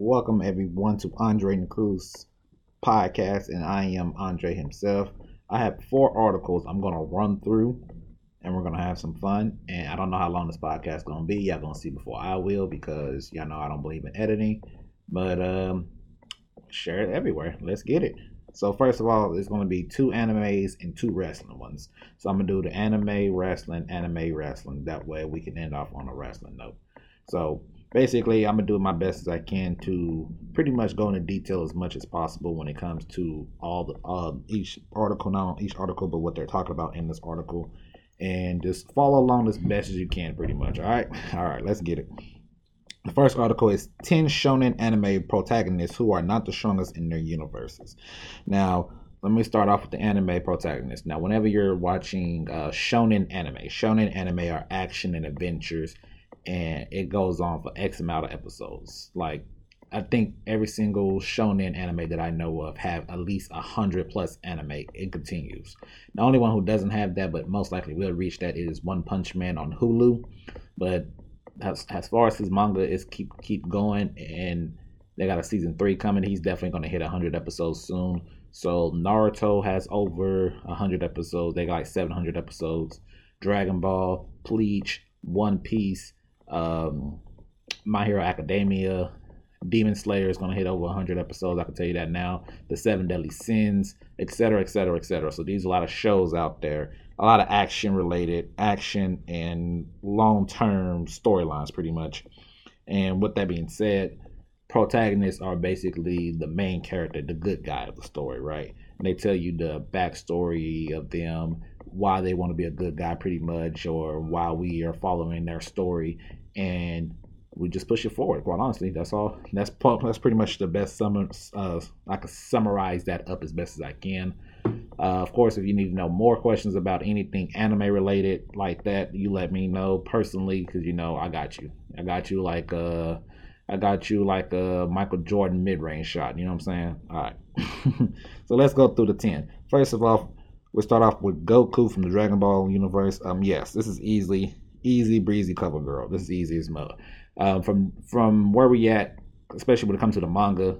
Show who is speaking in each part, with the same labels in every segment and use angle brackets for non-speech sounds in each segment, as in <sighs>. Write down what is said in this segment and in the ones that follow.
Speaker 1: Welcome everyone to Andre and Cruz podcast, and I am Andre himself. I have four articles I'm gonna run through, and we're gonna have some fun. And I don't know how long this podcast gonna be. Y'all gonna see before I will because y'all know I don't believe in editing. But um, share it everywhere. Let's get it. So first of all, it's to be two animes and two wrestling ones. So I'm gonna do the anime wrestling, anime wrestling. That way we can end off on a wrestling note. So basically i'm gonna do my best as i can to pretty much go into detail as much as possible when it comes to all the um, each article not each article but what they're talking about in this article. And just follow along as best as you can pretty much all right? <laughs> All right let's get it. The first article is 10 shonen anime protagonists who are not the strongest in their universes. Now let me start off with the anime protagonist. Now, whenever you're watching uh, shonen anime, shonen anime are action and adventures and it goes on for X amount of episodes. Like I think every single shonen anime that I know of have at least a hundred plus anime. It continues. The only one who doesn't have that, but most likely will reach that, is One Punch Man on Hulu. But as, as far as his manga is keep keep going, and they got a season three coming. He's definitely gonna hit hundred episodes soon. So Naruto has over hundred episodes. They got like seven hundred episodes. Dragon Ball, Bleach, One Piece, um, My Hero Academia, Demon Slayer is going to hit over 100 episodes. I can tell you that now. The Seven Deadly Sins, etc., etc., etc. So these are a lot of shows out there, a lot of action related, action and long term storylines, pretty much. And with that being said, protagonists are basically the main character, the good guy of the story, right? And they tell you the backstory of them, why they want to be a good guy, pretty much, or why we are following their story and we just push it forward. Quite honestly, that's all. That's that's pretty much the best summer. Uh, I can summarize that up as best as I can. Uh, of course, if you need to know more questions about anything anime related like that, you let me know personally because you know I got you. I got you like uh, I got you like a Michael Jordan mid range shot. You know what I'm saying? All right. <laughs> so let's go through the ten. First of all, we'll start off with Goku from the Dragon Ball universe. Um, yes, this is easily easy breezy cover girl. This is easy as mud. Uh, from from where we at, especially when it comes to the manga.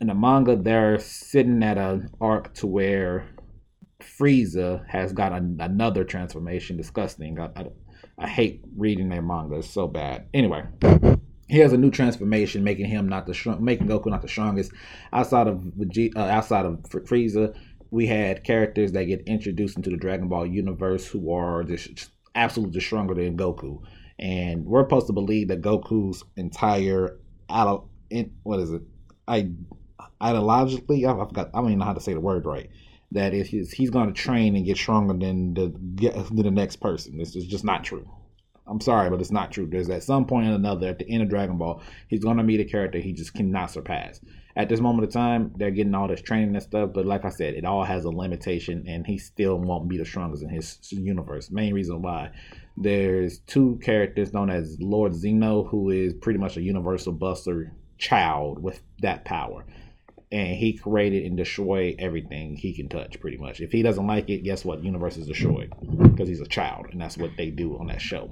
Speaker 1: In the manga, they're sitting at an arc to where Frieza has got an, another transformation. Disgusting. I, I, I hate reading their manga. It's so bad. Anyway, he has a new transformation, making him not the strong, making Goku not the strongest. Outside of Vegeta, uh, outside of Frieza, we had characters that get introduced into the Dragon Ball universe who are just absolutely stronger than Goku. And we're supposed to believe that Goku's entire in, what is it? I ideologically, I, I forgot. I don't even know how to say the word right. That is, he's, he's going to train and get stronger than the than the next person. This is just not true. I'm sorry, but it's not true. There's at some point or another at the end of Dragon Ball, he's to meet a character he just cannot surpass. At this moment of time, they're getting all this training and stuff, but like I said, it all has a limitation, and he still won't be the strongest in his universe. Main reason why there's two characters known as Lord Zeno, who is pretty much a universal buster child with that power. And he created and destroyed everything he can touch, pretty much. If he doesn't like it, guess what? universe is destroyed because he's a child, and that's what they do on that show.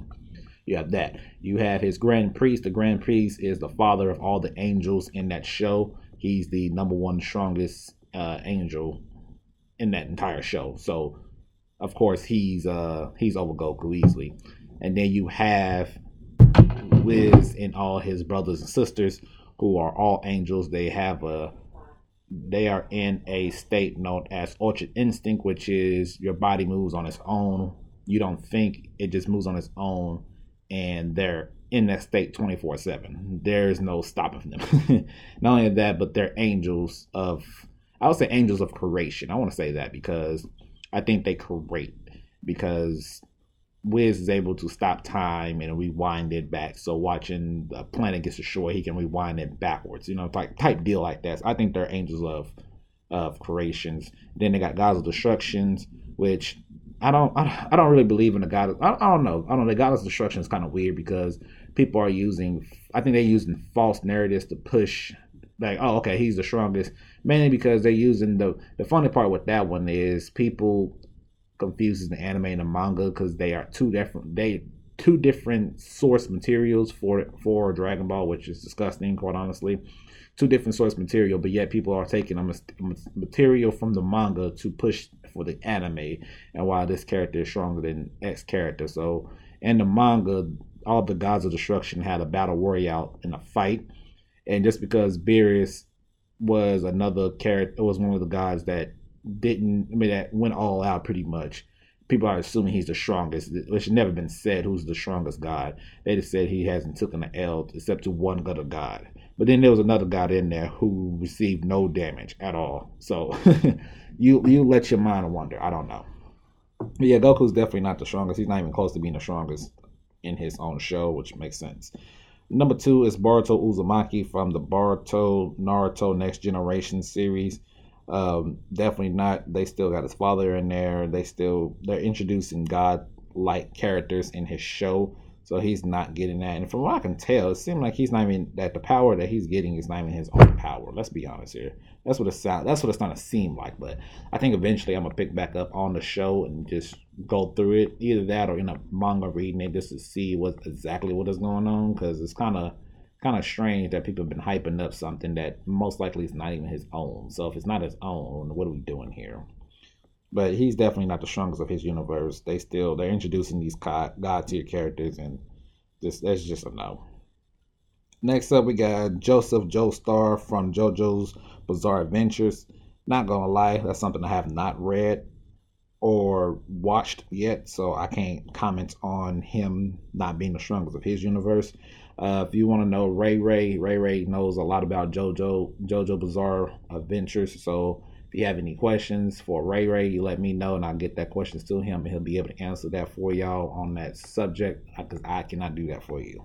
Speaker 1: You have that. You have his grand priest. The grand priest is the father of all the angels in that show. He's the number one strongest uh, angel in that entire show. So, of course, he's uh he's over Goku easily. And then you have Whis and all his brothers and sisters who are all angels. They have a they are in a state known as Ultra Instinct, which is your body moves on its own. You don't think it just moves on its own and they're in that state 24 7. There's no stopping them. <laughs> Not only that, but they're angels of, I would say angels of creation. I want to say that because I think they create because Whis is able to stop time and rewind it back. So watching the planet gets destroyed, he can rewind it backwards. You know, type type deal like that. So I think they're angels of of creations. Then they got gods of destructions, which I don't I don't really believe in the God. I, I don't know. I don't know. The goddess destruction is kind of weird because people are using. I think they're using false narratives to push. Like, oh, okay, he's the strongest. Mainly because they're using the the funny part with that one is people confuses the anime and the manga because they are two different. They two different source materials for for Dragon Ball, which is disgusting, quite honestly. Two different source material, but yet people are taking a material from the manga to push for the anime, and why this character is stronger than X character. So in the manga, all the gods of destruction had a battle royale out in a fight, and just because Beerus was another character, was one of the guys that didn't, I mean, that went all out pretty much people are assuming he's the strongest, which never been said who's the strongest god. They just said he hasn't taken an L except to one other god. But then there was another god in there who received no damage at all. So <laughs> you you let your mind wander. I don't know. But yeah, Goku's definitely not the strongest. He's not even close to being the strongest in his own show, which makes sense. Number two is Boruto Uzumaki from the Boruto Naruto Next Generation series. Um, definitely not. They still got his father in there. They still they're introducing God like characters in his show, so he's not getting that. And from what I can tell, it seems like he's not even that the power that he's getting is not even his own power. Let's be honest here. That's what it sound. That's what it's gonna seem like. But I think eventually I'm gonna pick back up on the show and just go through it. Either that or in a manga reading it just to see what exactly what is going on because it's kind of kind of strange that people have been hyping up something that most likely is not even his own. So if it's not his own, what are we doing here? But he's definitely not the strongest of his universe. They still they're introducing these god, tier characters, and just that's just a no. Next up, we got Joseph Joestar from JoJo's Bizarre Adventures. Not gonna lie, that's something I have not read or watched yet, so I can't comment on him not being the strongest of his universe. Uh, if you want to know Ray Ray, Ray Ray knows a lot about JoJo JoJo Bizarre Adventures. So if you have any questions for Ray Ray, you let me know and I'll get that questions to him and he'll be able to answer that for y'all on that subject because I cannot do that for you.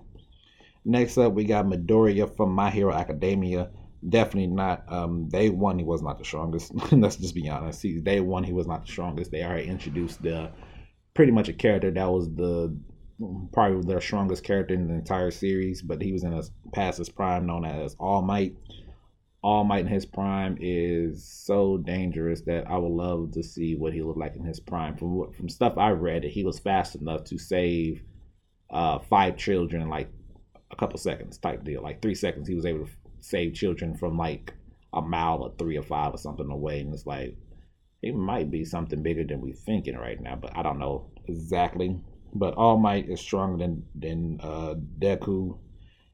Speaker 1: Next up, we got Midoriya from My Hero Academia. Definitely not. Um, day one, he was not the strongest. <laughs> Let's just be honest. See, day one, he was not the strongest. They already introduced the pretty much a character that was the probably their strongest character in the entire series, but he was in a past his prime known as All Might. All Might in his prime is so dangerous that I would love to see what he looked like in his prime. From from stuff I read, he was fast enough to save uh, five children in like a couple seconds type deal. Like three seconds, he was able to save children from like a mile or three or five or something away, and it's like it might be something bigger than we're thinking right now, but I don't know exactly but All Might is stronger than than uh, Deku.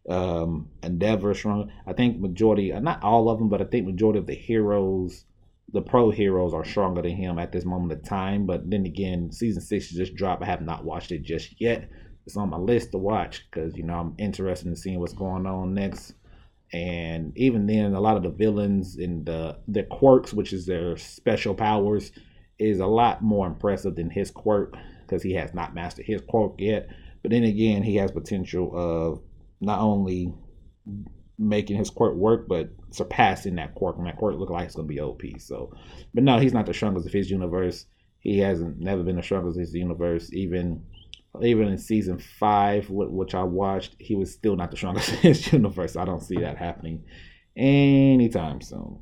Speaker 1: Um, Endeavor is. I think majority, uh, not all of them, but I think majority of the heroes, the pro heroes, are stronger than him at this moment of time. But then again, season six just dropped. I have not watched it just yet. It's on my list to watch because you know I'm interested in seeing what's going on next. And even then, a lot of the villains and the the quirks, which is their special powers, is a lot more impressive than his quirk because he has not mastered his quirk yet. But then again, he has potential of not only making his quirk work, but surpassing that quirk. And that quirk look like it's gonna be OP. So, but no, he's not the strongest of his universe. He hasn't never been the strongest of his universe. Even even in season five, which I watched, he was still not the strongest <laughs> in his universe. I don't see that happening anytime soon.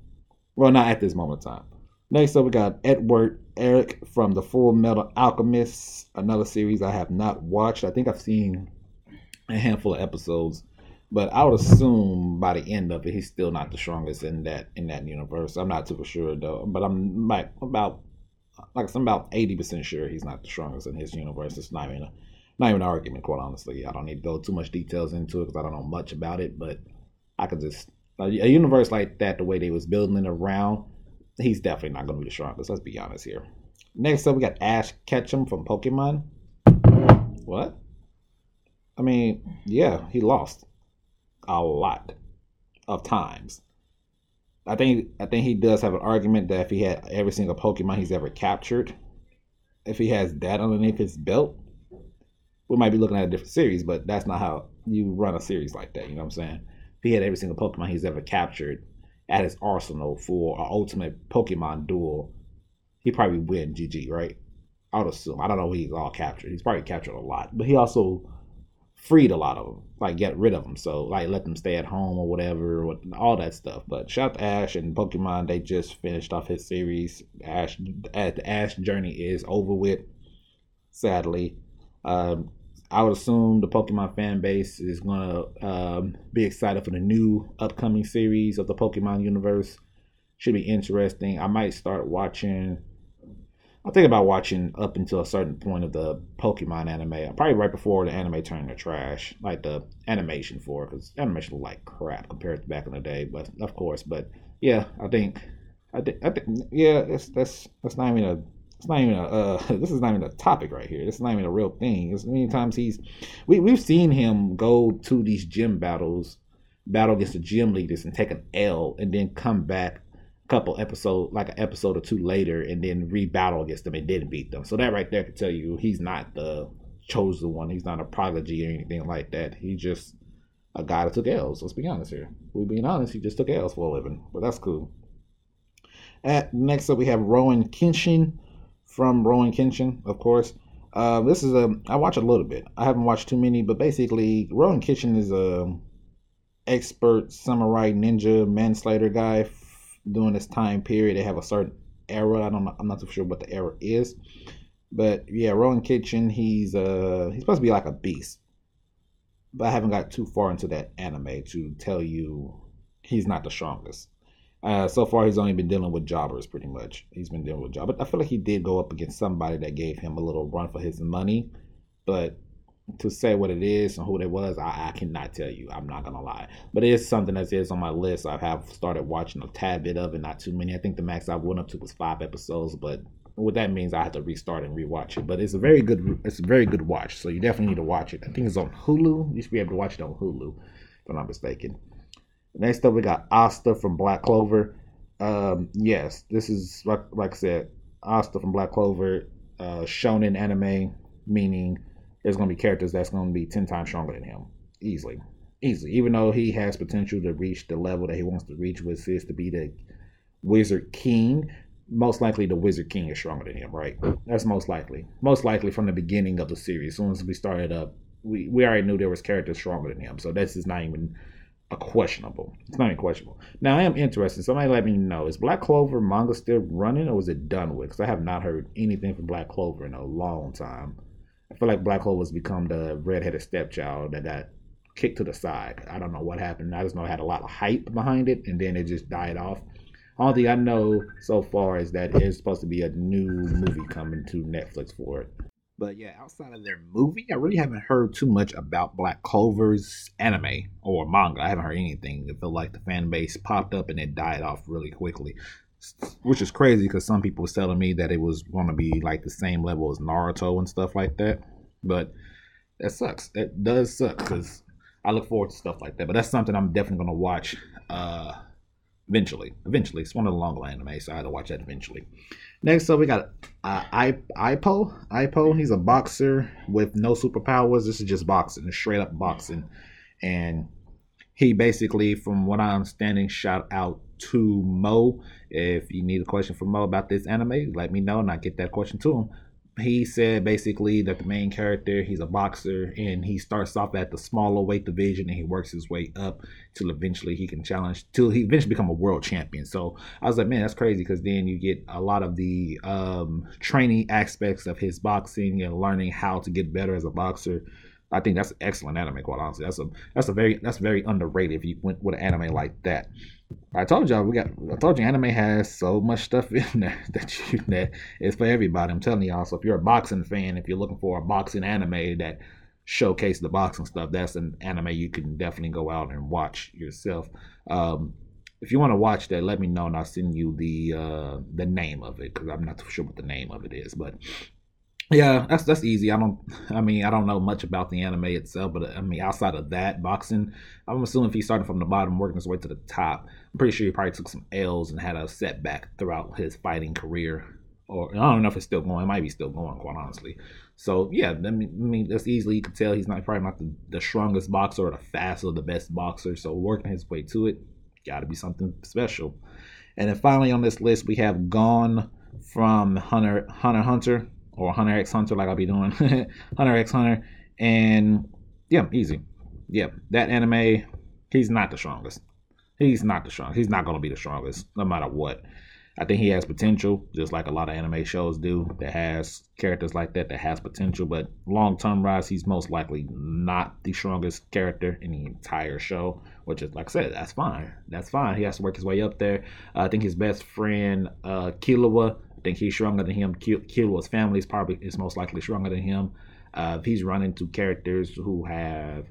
Speaker 1: Well, not at this moment in time. Next up, we got Edward Elric from the Full Metal Alchemist, another series I have not watched. I think I've seen a handful of episodes, but I would assume by the end of it, he's still not the strongest in that in that universe. I'm not super sure though, but I'm like about like I'm about eighty percent sure he's not the strongest in his universe. It's not even a, not even an argument, quite honestly. I don't need to go too much details into it because I don't know much about it, but I could just a universe like that, the way they was building it around he's definitely not going to be the strongest. Let's be honest here. Next up, we got Ash Ketchum from Pokemon. What? I mean, yeah, he lost a lot of times. I think I think he does have an argument that if he had every single Pokemon he's ever captured, if he has that underneath his belt, we might be looking at a different series. But that's not how you run a series like that. You know what I'm saying? If he had every single Pokemon he's ever captured, at his arsenal for an ultimate Pokemon duel, he probably win GG, right? I would assume. I don't know he's all captured. He's probably captured a lot, but he also freed a lot of them, like get rid of them. So like let them stay at home or whatever, all that stuff. But shout to Ash and Pokemon. They just finished off his series. Ash, the Ash journey is over with. Sadly, um, I would assume the Pokemon fan base is gonna um, be excited for the new upcoming series of the Pokemon universe. Should be interesting. I might start watching. I think about watching up until a certain point of the Pokemon anime. Probably right before the anime turned to trash, like the animation for, it, because animation looked like crap compared to back in the day. But of course, but yeah, I think, I think, yeah, that's that's that's not even a it's not even a uh, <laughs> this is not even a topic right here. This is not even a real thing. It's many times he's we we've seen him go to these gym battles, battle against the gym leaders and take an L and then come back couple episode like an episode or two later and then rebattle against them and didn't beat them. So that right there could tell you he's not the chosen one. He's not a prodigy or anything like that. He's just a guy that took L's. Let's be honest here. We're being honest, he just took L's for a living. But that's cool. At next up we have Rurouni Kenshin from Rurouni Kenshin, of course. Uh, this is a I watch a little bit. I haven't watched too many, but basically, Rurouni Kenshin is a expert samurai ninja manslayer guy during this time period. They have a certain era. I don't know. I'm not too sure what the era is, but yeah, Rurouni Kenshin, He's uh he's supposed to be like a beast, but I haven't got too far into that anime to tell you he's not the strongest. Uh, so far, he's only been dealing with jobbers pretty much. He's been dealing with jobbers. I feel like he did go up against somebody that gave him a little run for his money, but to say what it is and who it was, I, I cannot tell you. I'm not gonna lie, but it is something that is on my list. I have started watching a tad bit of it, not too many. I think the max I went up to was five episodes, but what that means, I have to restart and rewatch it. But it's a very good, it's a very good watch. So you definitely need to watch it. I think it's on Hulu. You should be able to watch it on Hulu, if I'm not mistaken. Next up, we got Asta from Black Clover. Um, yes, this is like like I said, Asta from Black Clover, uh, shonen anime, meaning there's gonna be characters that's gonna be ten times stronger than him, easily, easily. Even though he has potential to reach the level that he wants to reach, which is to be the Wizard King. Most likely, the Wizard King is stronger than him, right? That's most likely. Most likely from the beginning of the series. As soon as we started up, we, we already knew there was characters stronger than him. So this is not even a questionable. It's not even questionable. Now I am interested. Somebody let me know: is Black Clover manga still running, or is it done with? Because I have not heard anything from Black Clover in a long time. I feel like Black Clover has become the redheaded stepchild that got kicked to the side. I don't know what happened. I just know it had a lot of hype behind it, and then it just died off. All thing I know so far is that it's supposed to be a new movie coming to Netflix for it. But yeah, outside of their movie, I really haven't heard too much about Black Clover's anime or manga. I haven't heard anything. It felt like the fan base popped up and it died off really quickly, which is crazy because some people was telling me that it was going to be like the same level as Naruto and stuff like that. But that sucks. That does suck because I look forward to stuff like that. But that's something I'm definitely going to watch. Uh, eventually. Eventually, it's one of the longer anime, so I had to watch that eventually. Next up, we got uh, I Ippo. Ippo, he's a boxer with no superpowers. This is just boxing, straight up boxing, and he basically, from what I'm understanding, shout out to Mo. If you need a question from Mo about this anime, let me know and I get that question to him. He said basically that the main character he's a boxer and he starts off at the smaller weight division and he works his way up till eventually he can challenge till he eventually become a world champion. So i was like man that's crazy because then you get a lot of the um, training aspects of his boxing and learning how to get better as a boxer I think that's excellent anime. Quite honestly, that's a that's a very that's very underrated. If you went with an anime like that, I told y'all we got. I told you anime has so much stuff <laughs> in there that you that is for everybody. I'm telling y'all. So if you're a boxing fan, if you're looking for a boxing anime that showcase the boxing stuff, that's an anime you can definitely go out and watch yourself. Um, if you want to watch that, let me know and I'll send you the uh, the name of it because I'm not sure what the name of it is. But yeah, that's that's easy. I don't. I mean, I don't know much about the anime itself, but I mean, outside of that, boxing. I'm assuming if he's starting from the bottom, working his way to the top, I'm pretty sure he probably took some L's and had a setback throughout his fighting career. Or I don't know if it's still going. It might be still going, quite honestly. So yeah, I mean, I mean that's easily you can tell he's not probably not the, the strongest boxer or the fastest or the best boxer. So working his way to it, got to be something special. And then finally on this list we have Gon from Hunter Hunter Hunter or Hunter X Hunter, like I'll be doing <laughs> Hunter X Hunter, and yeah, easy. Yeah, that anime, he's not the strongest. He's not the strongest. He's not gonna be the strongest, no matter what. I think he has potential, just like a lot of anime shows do, that has characters like that that has potential. But long term rise, he's most likely not the strongest character in the entire show, which is like I said, that's fine. That's fine. He has to work his way up there. Uh, I think his best friend, uh, think he's stronger than him. Killua's family is probably is most likely stronger than him. Uh, he's running to characters who have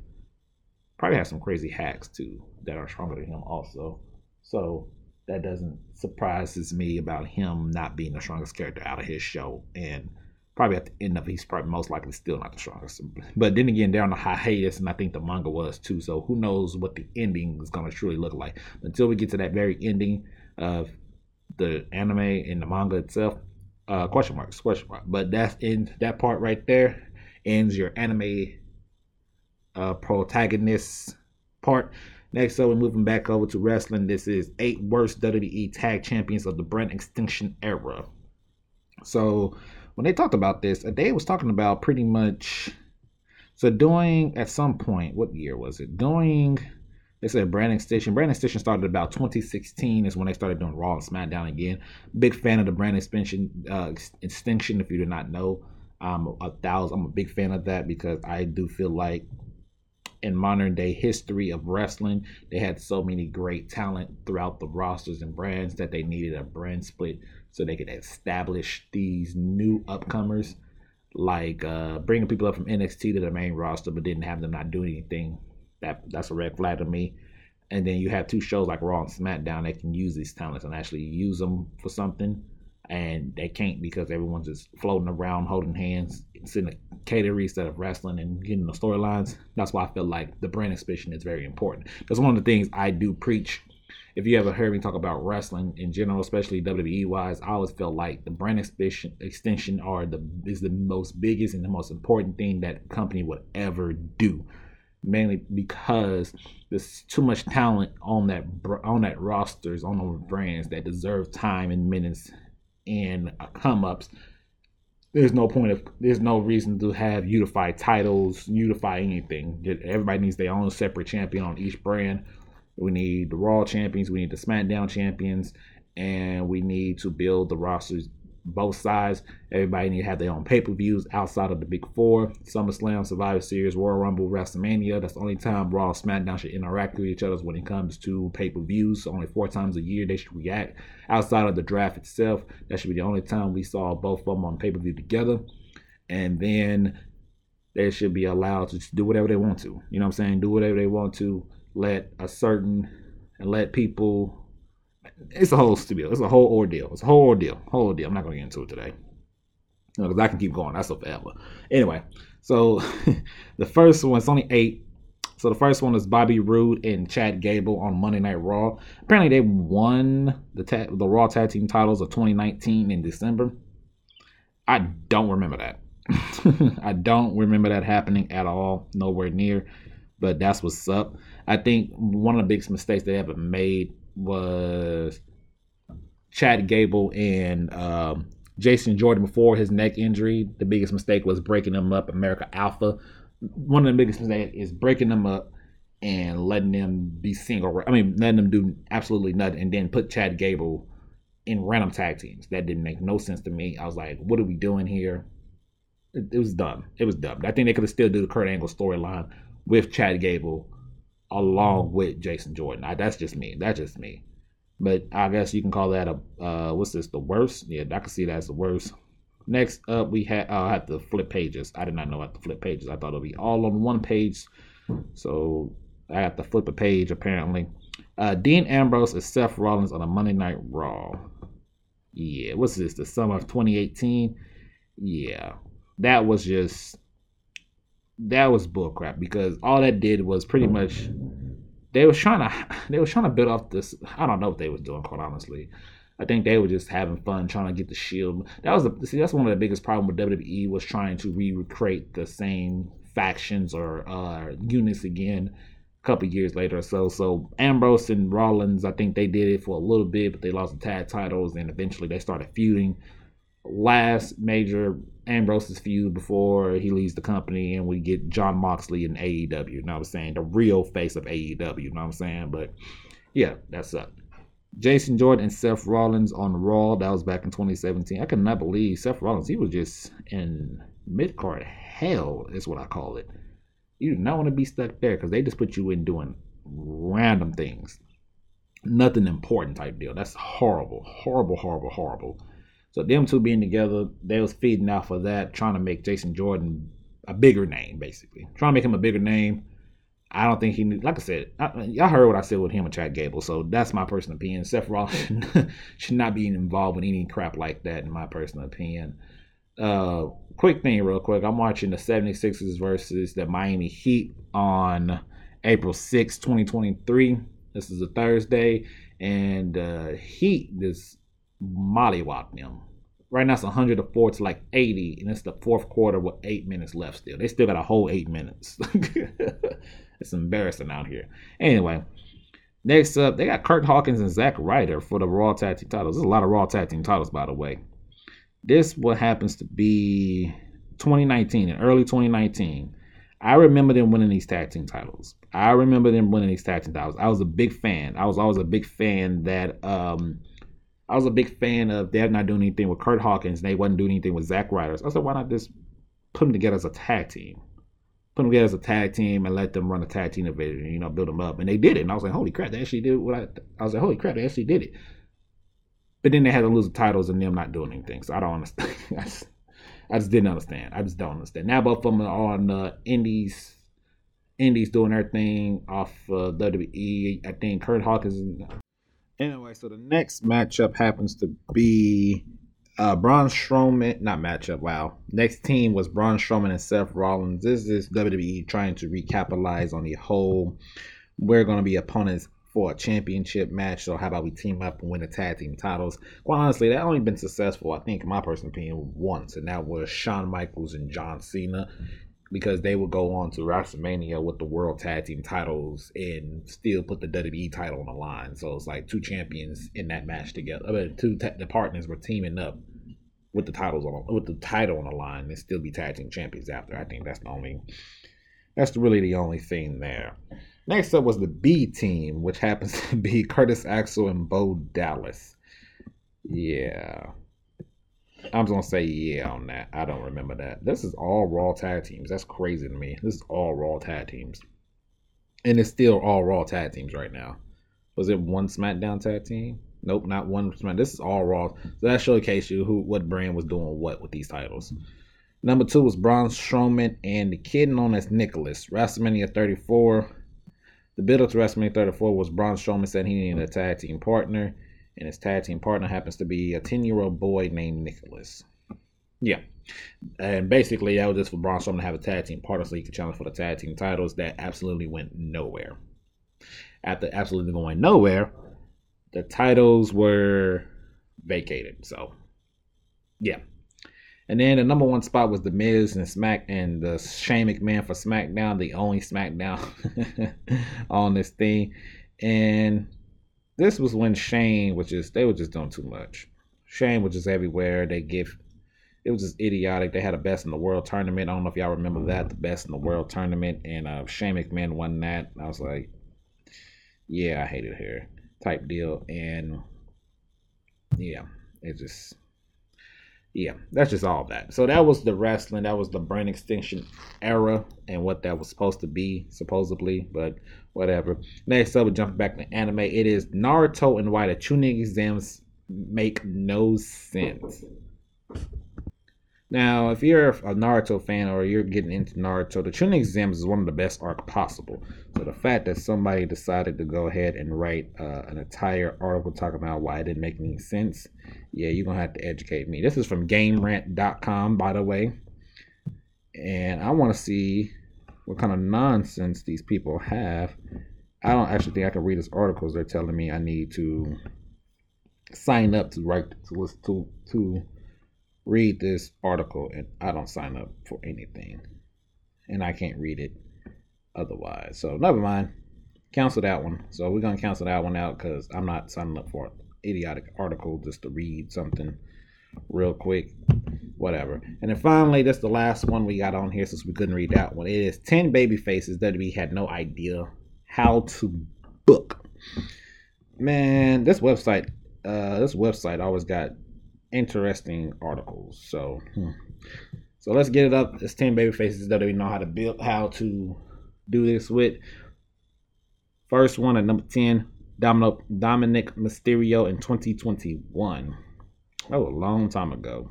Speaker 1: probably have some crazy hacks too that are stronger than him also. So that doesn't surprises me about him not being the strongest character out of his show. And probably at the end of it, he's probably most likely still not the strongest. But then again, they're on a hiatus, and I think the manga was too. So who knows what the ending is going to truly look like until we get to that very ending of the anime and the manga itself. Uh, question marks, question mark. But that's in that part right there ends your anime uh, protagonist part. Next up, we're moving back over to wrestling. This is eight worst WWE tag champions of the brand extension era. So when they talked about this, they was talking about pretty much so doing at some point, what year was it? Doing they said brand Station. Brand Station started about 2016 is when they started doing Raw and SmackDown again. Big fan of the brand extension. Uh, if you do not know, I'm a thousand. I'm a big fan of that because I do feel like in modern day history of wrestling, they had so many great talent throughout the rosters and brands that they needed a brand split so they could establish these new upcomers, like uh, bringing people up from NXT to the main roster, but didn't have them not do anything. That that's a red flag to me. And then you have two shows like Raw and SmackDown that can use these talents and actually use them for something and they can't because everyone's just floating around holding hands, sitting a catering instead of wrestling and getting the storylines. That's why I feel like the brand expansion is very important. That's one of the things I do preach. If you ever heard me talk about wrestling in general, especially WWE wise, I always felt like the brand extension extension are the is the most biggest and the most important thing that company would ever do mainly because there's too much talent on that on that rosters on those brands that deserve time and minutes and uh, come ups, there's no point of there's no reason to have unified titles, unify anything. Everybody needs their own separate champion on each brand. We need the Raw champions, we need the SmackDown champions, and we need to build the rosters both sides. Everybody need to have their own pay per views outside of the big four SummerSlam, Survivor Series, Royal Rumble, WrestleMania. That's the only time Raw and SmackDown should interact with each other when it comes to pay per views. So only four times a year they should react. Outside of the draft itself, that should be the only time we saw both of them on pay per view together. And then they should be allowed to do whatever they want to. You know what I'm saying? Do whatever they want to. Let a certain and let people it's a whole spiel. It's a whole ordeal. It's a whole ordeal. Whole ordeal. I'm not going to get into it today because I can keep going. That's up forever. Anyway, so <laughs> the first one, it's only eight. So the first one is Bobby Roode and Chad Gable on Monday Night Raw. Apparently, they won the ta- the Raw Tag Team titles of 2019 in December. I don't remember that. <laughs> I don't remember that happening at all. Nowhere near. But that's what's up. I think one of the biggest mistakes they ever made was Chad Gable and um, Jason Jordan before his neck injury. The biggest mistake was breaking them up. American Alpha. One of the biggest mistakes is breaking them up and letting them be single. I mean, letting them do absolutely nothing, and then put Chad Gable in random tag teams. That didn't make no sense to me. I was like, what are we doing here? It, it was dumb. It was dumb. I think they could have still do the Kurt Angle storyline with Chad Gable along with Jason Jordan. I, that's just me. That's just me. But I guess you can call that a uh, what's this? The worst? Yeah, I can see that as the worst. Next up, we had uh, I have to flip pages. I did not know how to flip pages. I thought it'd be all on one page. So I have to flip a page apparently. Uh, Dean Ambrose is Seth Rollins on a Monday Night Raw. Yeah, what's this? The summer of 2018. Yeah, that was just that was bullcrap because all that did was pretty much they was trying <laughs> to they was trying to build off this. I don't know what they was doing, quite honestly. I think they were just having fun trying to get the shield. That was the see that's one of the biggest problem with WWE was trying to recreate the same factions or uh, units again a couple years later or so. So Ambrose and Rollins, I think they did it for a little bit, but they lost the tag titles and eventually they started feuding. Last major Ambrose's feud before he leaves the company and we get Jon Moxley in AEW. You know what I'm saying? The real face of AEW. You know what I'm saying? But yeah, that's up. Jason Jordan and Seth Rollins on Raw. That was back in 2017. I could not believe Seth Rollins. He was just in mid card hell, is what I call it. You do not want to be stuck there because they just put you in doing random things. Nothing important type deal. That's horrible. Horrible, horrible, horrible. So them two being together, they was feeding off of that, trying to make Jason Jordan a bigger name, basically. Trying to make him a bigger name. I don't think he need, like I said, I, y'all heard what I said with him and Chad Gable, so that's my personal opinion. Seth Rollins <laughs> should not be involved with any crap like that, in my personal opinion. Uh, quick thing, real quick. I'm watching the 76ers versus the Miami Heat on April 6, 2023. This is a Thursday, and uh, Heat is mollywop them. Right now it's 104 to like 80, and it's the fourth quarter with eight minutes left still. They still got a whole eight minutes. <laughs> it's embarrassing out here. Anyway, next up, they got Kurt Hawkins and Zack Ryder for the Raw Tag Team titles. There's a lot of Raw Tag Team titles, by the way. This what happens to be 2019 in early 2019. I remember them winning these tag team titles. I remember them winning these tag team titles. I was a big fan. I was always a big fan that um I was a big fan of they're not doing anything with Kurt Hawkins and they wasn't doing anything with Zack Ryder. I said, why not just put them together as a tag team? Put them together as a tag team and let them run a tag team division, you know, build them up. And they did it. And I was like, holy crap, they actually did what I, I was like, holy crap, they actually did it. But then they had to lose the titles and them not doing anything. So I don't understand. <laughs> I, just, I just didn't understand. I just don't understand. Now both of them are on the Indies, Indies doing their thing off uh, WWE. I think Kurt Hawkins. Anyway, so the next matchup happens to be uh, Braun Strowman. Not matchup. Wow. Next team was Braun Strowman and Seth Rollins. This is WWE trying to recapitalize on the whole. We're going to be opponents for a championship match. So how about we team up and win the tag team titles? Quite honestly, that only been successful, I think, in my personal opinion, once, and that was Shawn Michaels and John Cena. Because they would go on to WrestleMania with the World Tag Team titles and still put the WWE title on the line. So it's like two champions in that match together. I mean, two the partners were teaming up with the titles on with the title on the line and still be tag team champions after. I think that's the only that's really the only thing there. Next up was the B team, which happens <laughs> to be Curtis Axel and Bo Dallas. Yeah. I'm just gonna say yeah on that. I don't remember that. This is all Raw tag teams. That's crazy to me. This is all Raw tag teams, and it's still all Raw tag teams right now. Was it one SmackDown tag team? Nope, not one SmackDown. This is all Raw. So that showcase you who what brand was doing what with these titles. Number two was Braun Strowman and the kid known as Nicholas. WrestleMania 34. The build up to WrestleMania 34 was Braun Strowman said he needed a tag team partner, and his tag team partner happens to be a 10 year old boy named Nicholas. Yeah. And basically, that was just for Braun Strowman to have a tag team partner so he could challenge for the tag team titles. That absolutely went nowhere. After absolutely going nowhere, the titles were vacated. So, yeah. And then the number one spot was the Miz and Smack and the Shane McMahon for SmackDown, the only SmackDown <laughs> on this thing. And this was when Shane was just they were just doing too much. Shane was just everywhere. They give it was just idiotic. They had a best in the world tournament. I don't know if y'all remember that, the best in the world tournament, and uh, Shane McMahon won that. I was like, yeah, I hate it here, type deal, and yeah, it just yeah, that's just all that. So that was the wrestling. That was the brand extension era and what that was supposed to be, supposedly, but whatever. Next up, we jump back to anime. It is Naruto and why the Chunin exams make no sense. Now, if you're a Naruto fan or you're getting into Naruto, the Chunin exams is one of the best arc possible. So the fact that somebody decided to go ahead and write uh, an entire article talking about why it didn't make any sense, yeah, you're gonna have to educate me. This is from GameRant.com, by the way, and I want to see what kind of nonsense these people have. I don't actually think I can read this article. They're telling me I need to sign up to write to to to read this article and I don't sign up for anything. And I can't read it otherwise. So never mind. Cancel that one. So we're gonna cancel that one out because I'm not signing up for an idiotic article just to read something real quick. Whatever. And then finally, that's the last one we got on here since we couldn't read that one. It is 10 baby faces that we had no idea how to book Man, this website, uh, this website always got interesting articles. So, hmm. so let's get it up. It's ten baby faces that we know how to build, how to do this with. First one at number ten, Domino, Dominik Mysterio in 2021. That was a long time ago.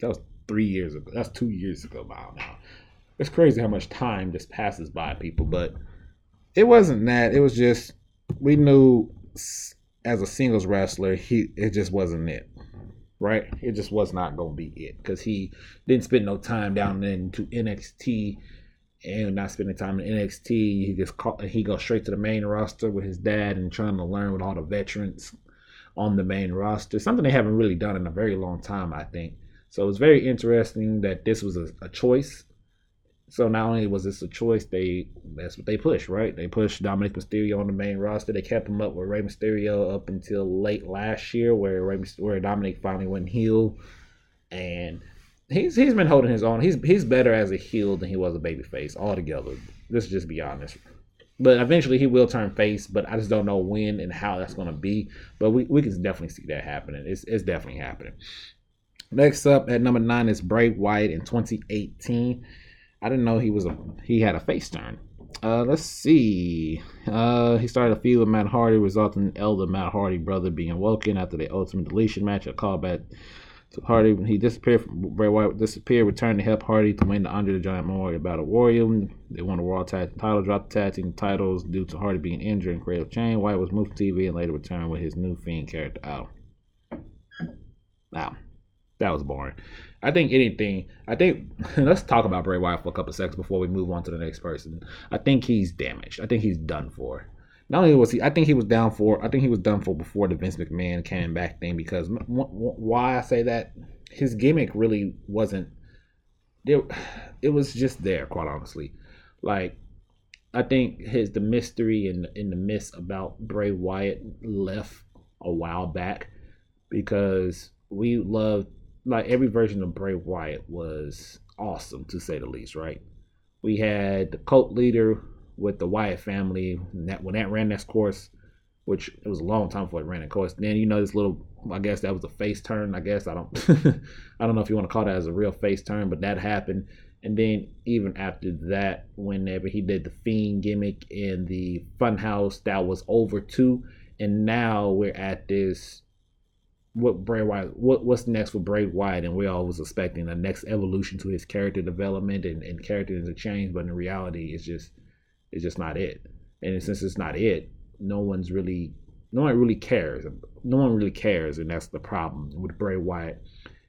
Speaker 1: That was three years ago. That's two years ago by now. It's crazy how much time just passes by people, but it wasn't that. It was just we knew as a singles wrestler, he it just wasn't it. Right? It just was not gonna be it because he didn't spend no time down into NXT and not spending time in NXT. He just caught, he goes straight to the main roster with his dad and trying to learn with all the veterans on the main roster. Something they haven't really done in a very long time, I think. So it's very interesting that this was a, a choice. So not only was this a choice, they that's what they pushed, right? They pushed Dominik Mysterio on the main roster. They kept him up with Rey Mysterio up until late last year, where Rey, where Dominik finally went heel, and he's he's been holding his own. He's he's better as a heel than he was a babyface altogether. Let's just be honest. But eventually he will turn face, but I just don't know when and how that's going to be. But we, we can definitely see that happening. It's, it's definitely happening. Next up at number nine is Bray Wyatt in 2018. I didn't know he was a he had a face turn. Uh, let's see. Uh, he started a feud with Matt Hardy, resulting in elder Matt Hardy brother being woken after the Ultimate Deletion match. A callback to Hardy, he disappeared from Bray Wyatt disappeared, returned to help Hardy to win the Andre the Giant Memorial Battle Warrior. They won the World Tag title, dropped the tag team titles due to Hardy being injured in creative chain. Wyatt was moved to TV and later returned with his new Fiend character out. Now, that was boring. I think anything. I think <laughs> let's talk about Bray Wyatt for a couple seconds before we move on to the next person. I think he's damaged. I think he's done for not only was he, I think he was down for, I think he was done for before the Vince McMahon came back thing because why I say that his gimmick really wasn't there. <sighs> It was just there, quite honestly. Like I think his the mystery and in the myths about Bray Wyatt left a while back because we loved like every version of Bray Wyatt was awesome to say the least, right? We had the cult leader with the Wyatt family. that when that ran this course, which it was a long time before it ran of course. Then you know this little, I guess that was a face turn. I guess I don't, <laughs> I don't know if you want to call that as a real face turn, but that happened. And then even after that, whenever he did the fiend gimmick in the Funhouse, that was over too. And now we're at this. What Bray Wyatt? What what's next for Bray Wyatt? And we all was expecting the next evolution to his character development and, and character to change, but in reality, it's just it's just not it. And since it's not it, no one's really, no one really cares. No one really cares, and that's the problem with Bray Wyatt.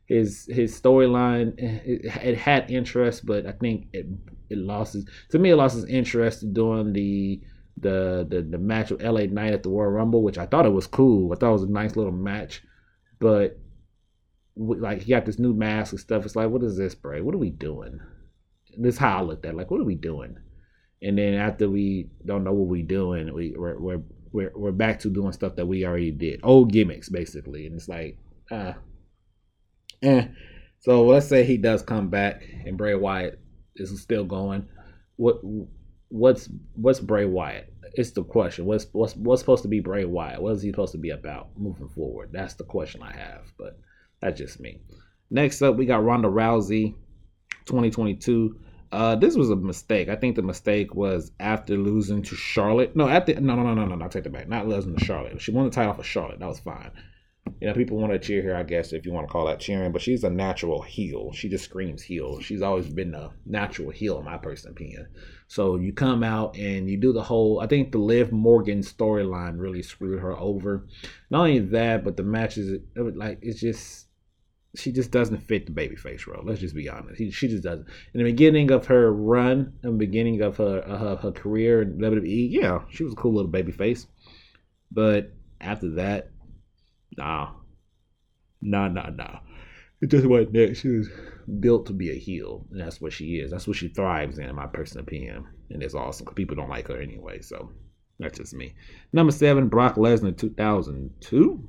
Speaker 1: His his storyline it, it, had interest, but I think it it lost his, to me it lost his interest during the the the the match with LA Knight at the Royal Rumble, which I thought it was cool. I thought it was a nice little match, but like he got this new mask and stuff. It's like, what is this, Bray? What are we doing? This is how I looked at. It. Like, what are we doing? And then after we don't know what we're doing, we we're, we're we're we're back to doing stuff that we already did, old gimmicks basically, and it's like, uh, eh. So let's say he does come back and Bray Wyatt is still going. What what's what's Bray Wyatt? It's the question. What's what's what's supposed to be Bray Wyatt? What is he supposed to be about moving forward? That's the question I have. But that's just me. Next up, we got Ronda Rousey, 2022. Uh, this was a mistake. I think the mistake was after losing to Charlotte. No, after no, no, no, no, no, no. Take that back. Not losing to Charlotte. She won the title for Charlotte. That was fine. You know, people want to cheer her, I guess, if you want to call that cheering. But she's a natural heel. She just screams heel. She's always been a natural heel, in my personal opinion. So you come out and you do the whole. I think the Liv Morgan storyline really screwed her over. Not only that, but the matches, it, like it's just she just doesn't fit the babyface role. Let's just be honest. He, she just doesn't. In the beginning of her run, in the beginning of her uh, her, career in WWE, yeah, she was a cool little babyface. But after that, nah, nah, nah, nah. It just wasn't that. She was built to be a heel, and that's what she is. That's what she thrives in, in my personal opinion. And it's awesome because people don't like her anyway. So that's just me. Number seven, Brock Lesnar, 2002.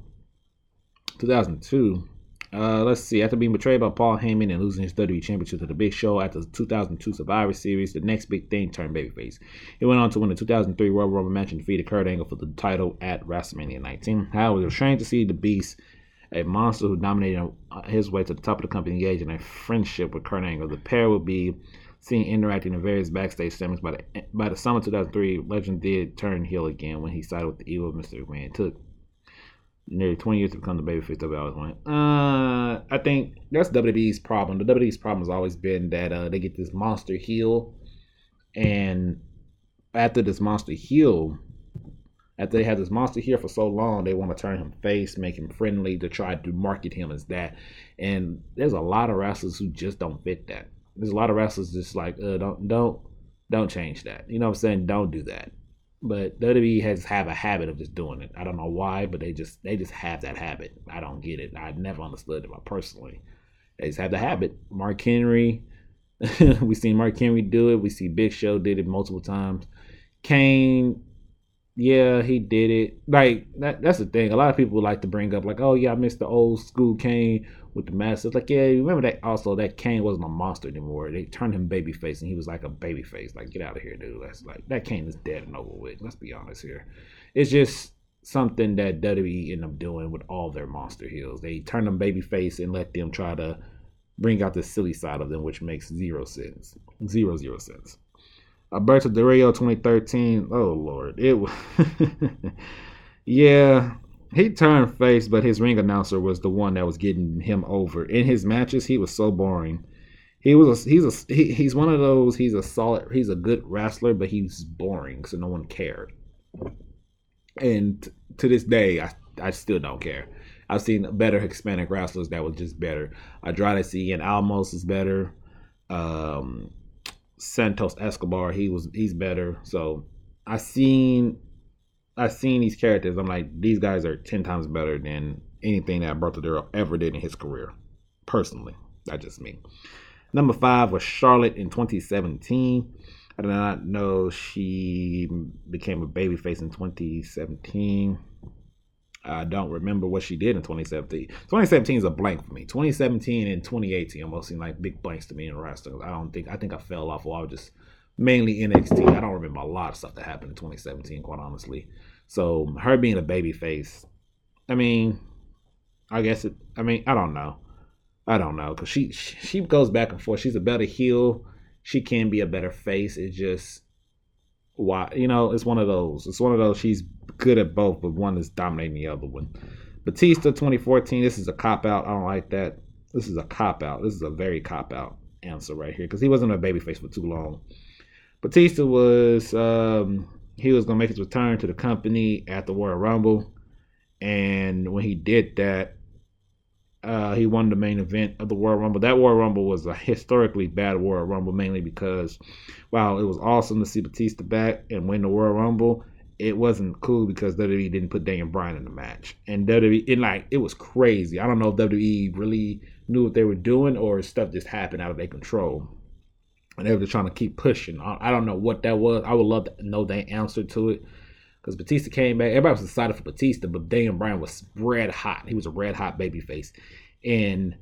Speaker 1: 2002 Uh, let's see. After being betrayed by Paul Heyman and losing his WWE Championship to the Big Show after the 2002 Survivor Series, the next big thing turned babyface. He went on to win the 2003 Royal Rumble match and defeated Kurt Angle for the title at WrestleMania 19. However, it was strange to see the Beast, a monster who dominated his way to the top of the company, engage in a friendship with Kurt Angle. The pair would be seen interacting in various backstage segments. By the by the summer 2003, Legend did turn heel again when he sided with the evil Mr. McMahon. Took nearly 20 years to become the babyface that we always wanted. Uh, I think that's WWE's problem. The WWE's problem has always been that uh, they get this monster heel, and after this monster heel, after they have this monster here for so long, they want to turn him face, make him friendly to try to market him as that. And there's a lot of wrestlers who just don't fit that. There's a lot of wrestlers just like, uh, don't don't don't change that. You know what I'm saying? Don't do that. But WWE has have a habit of just doing it. I don't know why, but they just they just have that habit. I don't get it. I never understood it personally. They just have the habit. Mark Henry, <laughs> we seen Mark Henry do it. We see Big Show did it multiple times. Kane, yeah, he did it. Like that, that's the thing. A lot of people like to bring up like, oh yeah, I missed the old school Kane with the mask. It's like, yeah, remember that also that Kane wasn't a monster anymore. They turned him babyface and he was like a babyface. Like, get out of here, dude. That's like that Kane is dead and over with. Let's be honest here. It's just something that WWE end up doing with all their monster heels. They turn them babyface and let them try to bring out the silly side of them, which makes zero sense. Zero zero sense. Alberto Del Rio 2013. Oh Lord. It was <laughs> Yeah, he turned face, but his ring announcer was the one that was getting him over. In his matches, he was so boring. He was a, he's a he, he's one of those. He's a solid. He's a good wrestler, but he's boring, so no one cared. And to this day, I I still don't care. I've seen better Hispanic wrestlers that was just better. Andrade Cien Almas is better. Um, Santos Escobar, he was he's better. So I seen I've seen these characters. I'm like, these guys are ten times better than anything that Del ever did in his career. Personally, that's just me. Number five was Charlotte in 2017. I did not know she became a babyface in 2017. I don't remember what she did in 2017. 2017 is a blank for me. 2017 and 2018 almost seem like big blanks to me in wrestling. I don't think I think I fell off while I was just mainly NXT. I don't remember a lot of stuff that happened in 2017, quite honestly. So her being a baby face, I mean, I guess it. I mean, I don't know. I don't know because she she goes back and forth. She's a better heel. She can be a better face. It just why you know it's one of those. It's one of those. She's good at both, but one is dominating the other one. Batista 2014. This is a cop out. I don't like that. This is a cop out. This is a very cop out answer right here because he wasn't a babyface for too long. Batista was um, he was gonna make his return to the company at the Royal Rumble, and when he did that, uh, he won the main event of the Royal Rumble. That Royal Rumble was a historically bad Royal Rumble, mainly because while it was awesome to see Batista back and win the Royal Rumble, it wasn't cool because WWE didn't put Daniel Bryan in the match, and WWE it like it was crazy. I don't know if WWE really knew what they were doing or stuff just happened out of their control and they were just trying to keep pushing. I, don't know what that was. I would love to know the answer to it. Because Batista came back, everybody was excited for Batista, but Daniel Bryan was red hot. He was a red hot baby face. And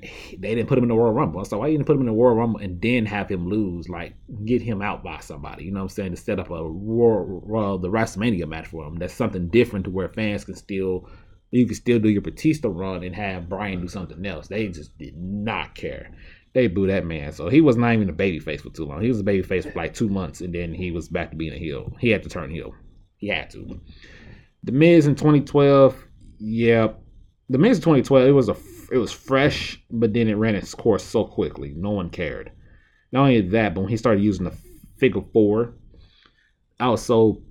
Speaker 1: they didn't put him in the Royal Rumble. So why you didn't put him in the Royal Rumble and then have him lose, like get him out by somebody? You know what I'm saying? To set up a Royal, Royal the WrestleMania match for him. That's something different to where fans can still you can still do your Batista run and have Bryan do something else. They just did not care they boo that man. So he was not even a baby face for too long. He was a baby face for like two months, and then he was back to being a heel. He had to turn heel. He had to. The Miz in 2012, yeah, the Miz in 2012, it was a it was fresh, but then it ran its course so quickly, no one cared. Not only that, but when he started using the figure four, I was so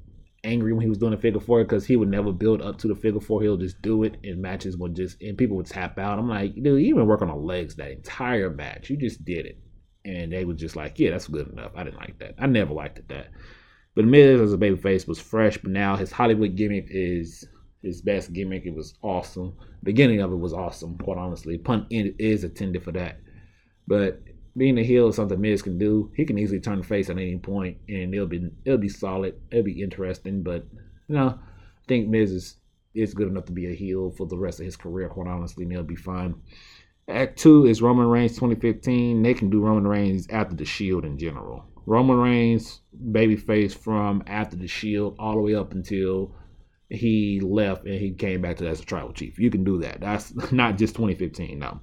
Speaker 1: angry when he was doing the figure four because he would never build up to the figure four. He'll just do it, and matches would just and people would tap out. I'm like, dude, you even work on the legs that entire match. You just did it, and they were just like, yeah, that's good enough. I didn't like that. I never liked it that. But Miz as a babyface was fresh, but now his Hollywood gimmick is his best gimmick. It was awesome. beginning of it was awesome, quite honestly. Pun is intended for that. But being a heel is something Miz can do. He can easily turn the face at any point, and it'll be it'll be solid. It'll be interesting. But you know, I think Miz is is good enough to be a heel for the rest of his career. Quite honestly, and he'll be fine. Act two is Roman Reigns 2015. They can do Roman Reigns after the Shield in general. Roman Reigns, babyface from after the Shield all the way up until he left and he came back to that as a tribal chief. You can do that. That's <laughs> not just 2015 No,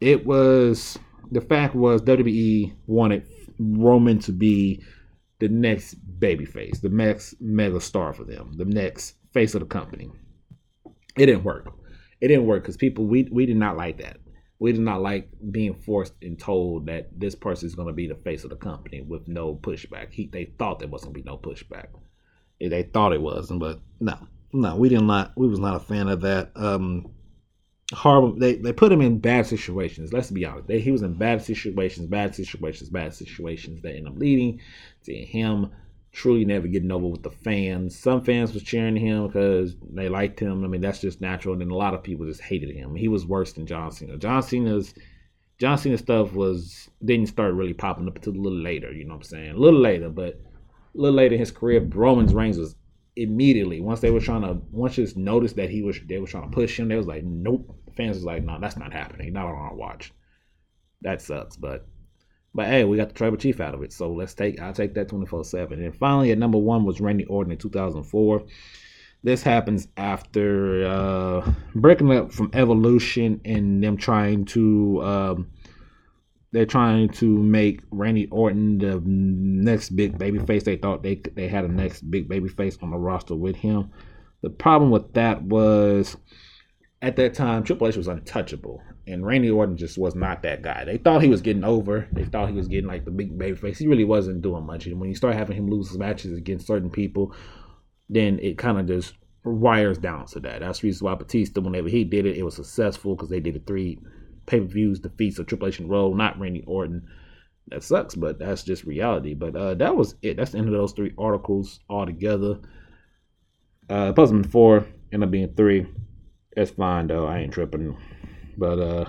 Speaker 1: It was the fact was WWE wanted Roman to be the next babyface, the next mega star for them, the next face of the company. It didn't work. It didn't work because people we we did not like that. We did not like being forced and told that this person is going to be the face of the company with no pushback. He, they thought there wasn't going to be no pushback. They thought it wasn't, but no, no, we did not. We was not a fan of that. Um, horrible. They they put him in bad situations. Let's be honest. They, he was in bad situations, bad situations, bad situations that end up leading to him truly never getting over with the fans. Some fans was cheering him because they liked him. I mean, that's just natural. And then a lot of people just hated him. He was worse than John Cena. John Cena's John Cena stuff was didn't start really popping up until a little later. You know what I'm saying? A little later, but a little later in his career, Roman's reigns was immediately once they were trying to once just noticed that he was they were trying to push him. They was like, nope. Fans was like, no, that's not happening. Not on our watch. That sucks, but but hey, we got the tribal chief out of it, so let's take. I'll take that twenty four seven. And finally, at number one was Randy Orton in two thousand four. This happens after uh, breaking up from Evolution and them trying to. Um, they're trying to make Randy Orton the next big baby face. They thought they they had a next big baby face on the roster with him. The problem with that was at that time Triple H was untouchable, and Randy Orton just was not that guy. They thought he was getting over. They thought he was getting like the big baby face. He really wasn't doing much. And when you start having him lose matches against certain people, then it kind of just wires down to that. That's the reason why Batista, whenever he did it, it was successful because they did it three pay per views, defeats of Triple H and Roll, not Randy Orton. That sucks, but that's just reality. But uh, that was it. That's the end of those three articles altogether. Uh, Puzzlement four end up being three. That's fine though. I ain't tripping. But uh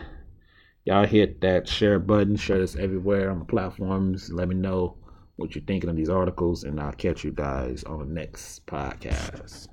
Speaker 1: y'all hit that share button, share this everywhere on the platforms. Let me know what you're thinking of these articles, and I'll catch you guys on the next podcast.